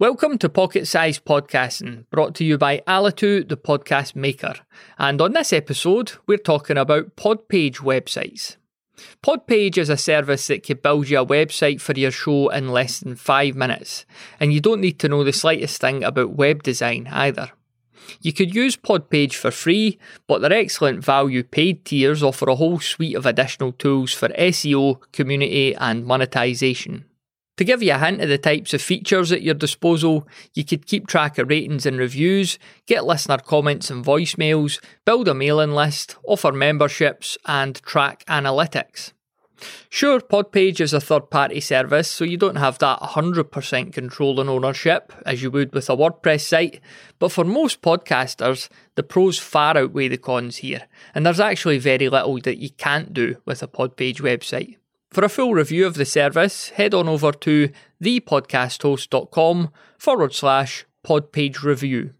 Welcome to Pocket Size Podcasting, brought to you by Alitu, the podcast maker. And on this episode, we're talking about Podpage websites. Podpage is a service that can build you a website for your show in less than five minutes, and you don't need to know the slightest thing about web design either. You could use Podpage for free, but their excellent value paid tiers offer a whole suite of additional tools for SEO, community, and monetization. To give you a hint of the types of features at your disposal, you could keep track of ratings and reviews, get listener comments and voicemails, build a mailing list, offer memberships, and track analytics. Sure, Podpage is a third party service, so you don't have that 100% control and ownership as you would with a WordPress site, but for most podcasters, the pros far outweigh the cons here, and there's actually very little that you can't do with a Podpage website. For a full review of the service, head on over to thepodcasthost.com forward slash podpage review.